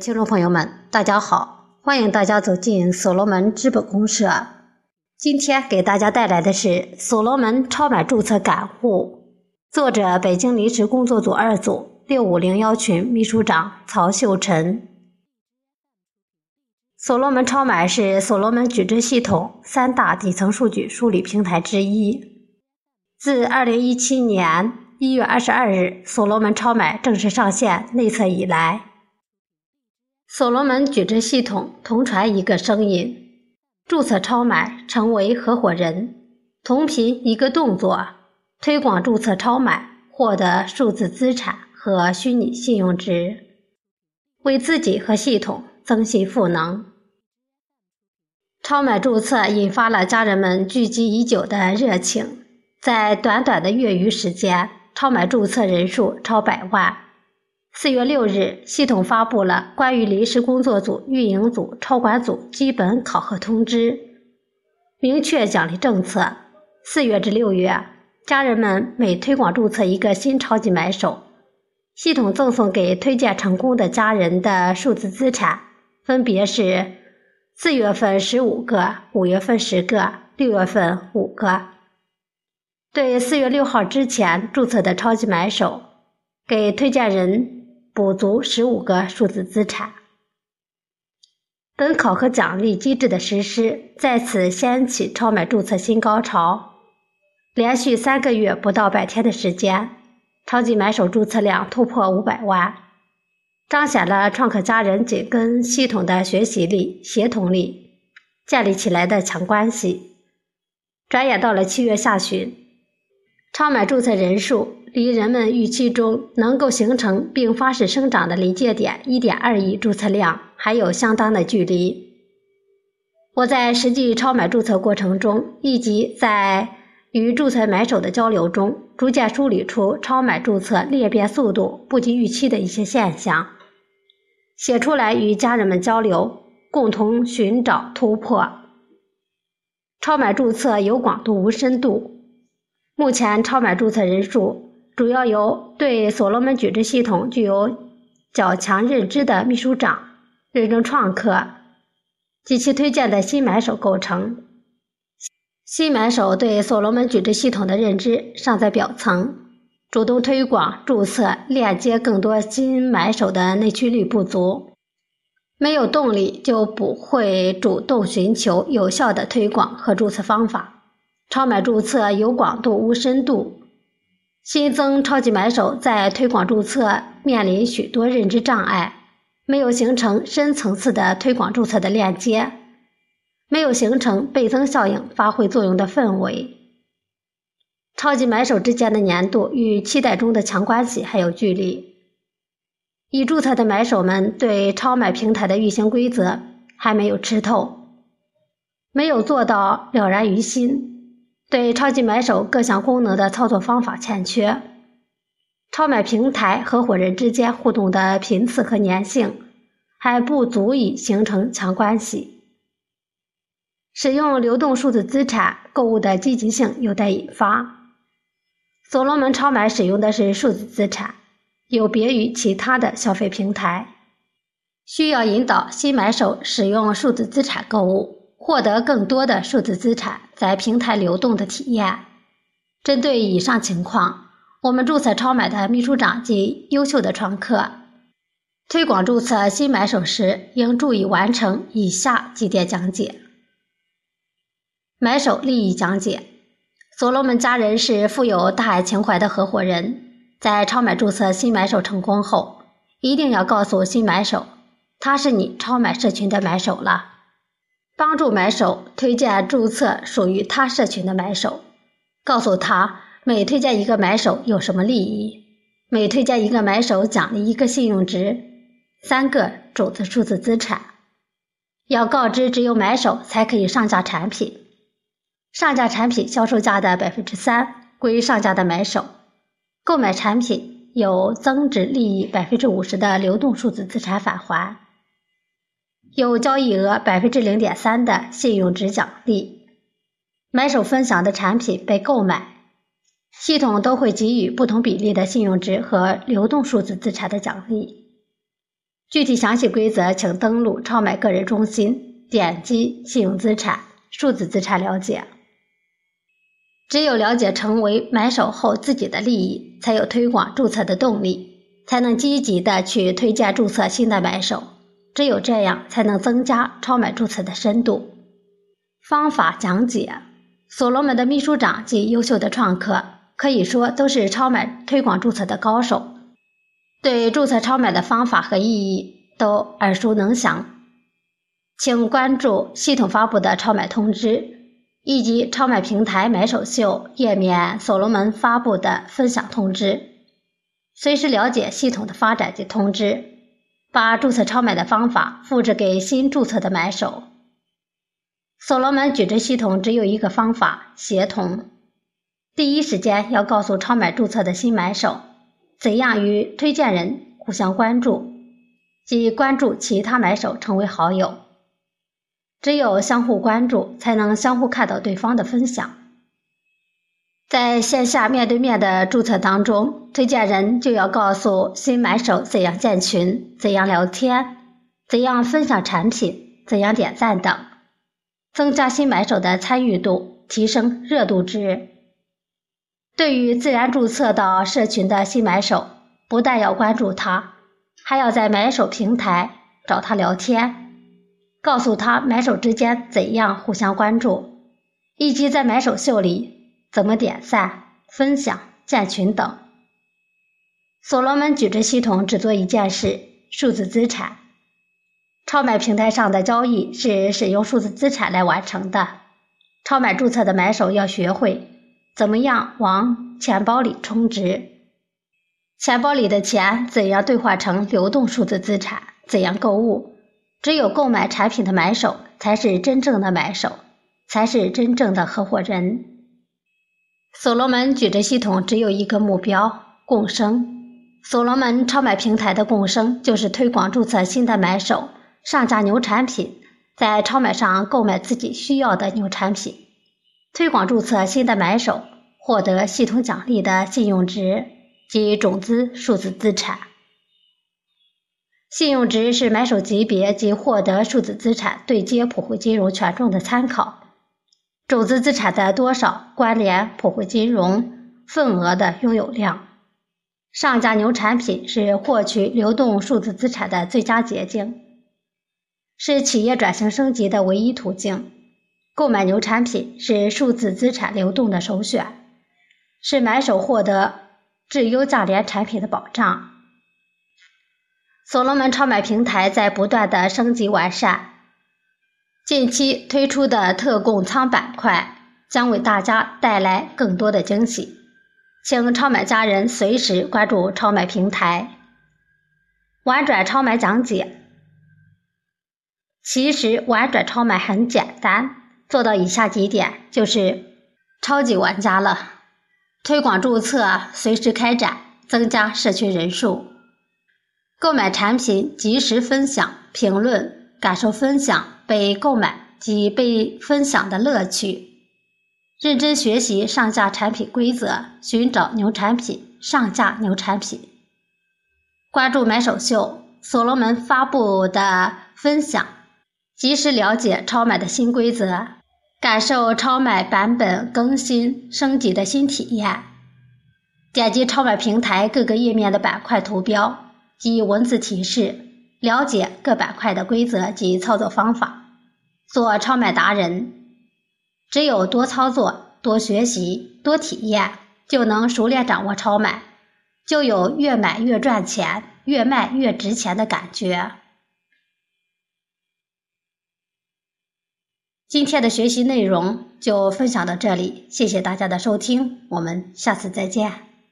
听众朋友们，大家好，欢迎大家走进所罗门资本公社。今天给大家带来的是所罗门超买注册感悟，作者北京临时工作组二组六五零幺群秘书长曹秀晨。所罗门超买是所罗门矩阵系统三大底层数据梳理平台之一。自二零一七年一月二十二日所罗门超买正式上线内测以来。所罗门矩阵系统同传一个声音：注册超买，成为合伙人。同频一个动作：推广注册超买，获得数字资产和虚拟信用值，为自己和系统增信赋能。超买注册引发了家人们聚集已久的热情，在短短的月余时间，超买注册人数超百万。四月六日，系统发布了关于临时工作组、运营组、超管组基本考核通知，明确奖励政策。四月至六月，家人们每推广注册一个新超级买手，系统赠送给推荐成功的家人的数字资产，分别是四月份十五个，五月份十个，六月份五个。对四月六号之前注册的超级买手，给推荐人。补足十五个数字资产。本考核奖励机制的实施，在此掀起超买注册新高潮。连续三个月不到百天的时间，超级买手注册量突破五百万，彰显了创客家人紧跟系统的学习力、协同力，建立起来的强关系。转眼到了七月下旬，超买注册人数。离人们预期中能够形成并发式生长的临界点一点二亿注册量还有相当的距离。我在实际超买注册过程中，以及在与注册买手的交流中，逐渐梳理出超买注册裂变速度不及预期的一些现象，写出来与家人们交流，共同寻找突破。超买注册有广度无深度，目前超买注册人数。主要由对所罗门矩阵系统具有较强认知的秘书长、认证创客及其推荐的新买手构成。新买手对所罗门矩阵系统的认知尚在表层，主动推广、注册、链接更多新买手的内驱力不足，没有动力就不会主动寻求有效的推广和注册方法。超买注册有广度无深度。新增超级买手在推广注册面临许多认知障碍，没有形成深层次的推广注册的链接，没有形成倍增效应发挥作用的氛围。超级买手之间的粘度与期待中的强关系还有距离。已注册的买手们对超买平台的运行规则还没有吃透，没有做到了然于心。对超级买手各项功能的操作方法欠缺，超买平台合伙人之间互动的频次和粘性还不足以形成强关系。使用流动数字资产购物的积极性有待引发。所罗门超买使用的是数字资产，有别于其他的消费平台，需要引导新买手使用数字资产购物。获得更多的数字资产在平台流动的体验。针对以上情况，我们注册超买的秘书长及优秀的创客，推广注册新买手时应注意完成以下几点讲解：买手利益讲解。所罗门家人是富有大爱情怀的合伙人，在超买注册新买手成功后，一定要告诉新买手，他是你超买社群的买手了。帮助买手推荐注册属于他社群的买手，告诉他每推荐一个买手有什么利益，每推荐一个买手奖励一个信用值，三个种子数字资产。要告知只有买手才可以上架产品，上架产品销售价的百分之三归上架的买手，购买产品有增值利益百分之五十的流动数字资产返还。有交易额百分之零点三的信用值奖励，买手分享的产品被购买，系统都会给予不同比例的信用值和流动数字资产的奖励。具体详细规则，请登录超买个人中心，点击信用资产、数字资产了解。只有了解成为买手后自己的利益，才有推广注册的动力，才能积极的去推荐注册新的买手。只有这样，才能增加超买注册的深度。方法讲解：所罗门的秘书长及优秀的创客，可以说都是超买推广注册的高手，对注册超买的方法和意义都耳熟能详。请关注系统发布的超买通知。以及超买平台买手秀页面所罗门发布的分享通知，随时了解系统的发展及通知，把注册超买的方法复制给新注册的买手。所罗门矩阵系统只有一个方法：协同。第一时间要告诉超买注册的新买手，怎样与推荐人互相关注，即关注其他买手成为好友。只有相互关注，才能相互看到对方的分享。在线下面对面的注册当中，推荐人就要告诉新买手怎样建群、怎样聊天、怎样分享产品、怎样点赞等，增加新买手的参与度，提升热度值。对于自然注册到社群的新买手，不但要关注他，还要在买手平台找他聊天。告诉他买手之间怎样互相关注，以及在买手秀里怎么点赞、分享、建群等。所罗门矩阵系统只做一件事：数字资产。超买平台上的交易是使用数字资产来完成的。超买注册的买手要学会怎么样往钱包里充值，钱包里的钱怎样兑换成流动数字资产，怎样购物。只有购买产品的买手才是真正的买手，才是真正的合伙人。所罗门矩阵系统只有一个目标：共生。所罗门超买平台的共生就是推广注册新的买手，上架牛产品，在超买上购买自己需要的牛产品，推广注册新的买手，获得系统奖励的信用值及种子数字资产。信用值是买手级别及获得数字资产对接普惠金融权重的参考。种子资产的多少关联普惠金融份额的拥有量。上架牛产品是获取流动数字资产的最佳捷径，是企业转型升级的唯一途径。购买牛产品是数字资产流动的首选，是买手获得质优价廉产品的保障。所罗门超买平台在不断的升级完善，近期推出的特供仓板块将为大家带来更多的惊喜，请超买家人随时关注超买平台。玩转超买讲解，其实玩转超买很简单，做到以下几点就是超级玩家了。推广注册随时开展，增加社群人数。购买产品及时分享评论，感受分享被购买及被分享的乐趣。认真学习上架产品规则，寻找牛产品，上架牛产品。关注买手秀，所罗门发布的分享，及时了解超买的新规则，感受超买版本更新升级的新体验。点击超买平台各个页面的板块图标。及文字提示，了解各板块的规则及操作方法，做超买达人。只有多操作、多学习、多体验，就能熟练掌握超买，就有越买越赚钱、越卖越值钱的感觉。今天的学习内容就分享到这里，谢谢大家的收听，我们下次再见。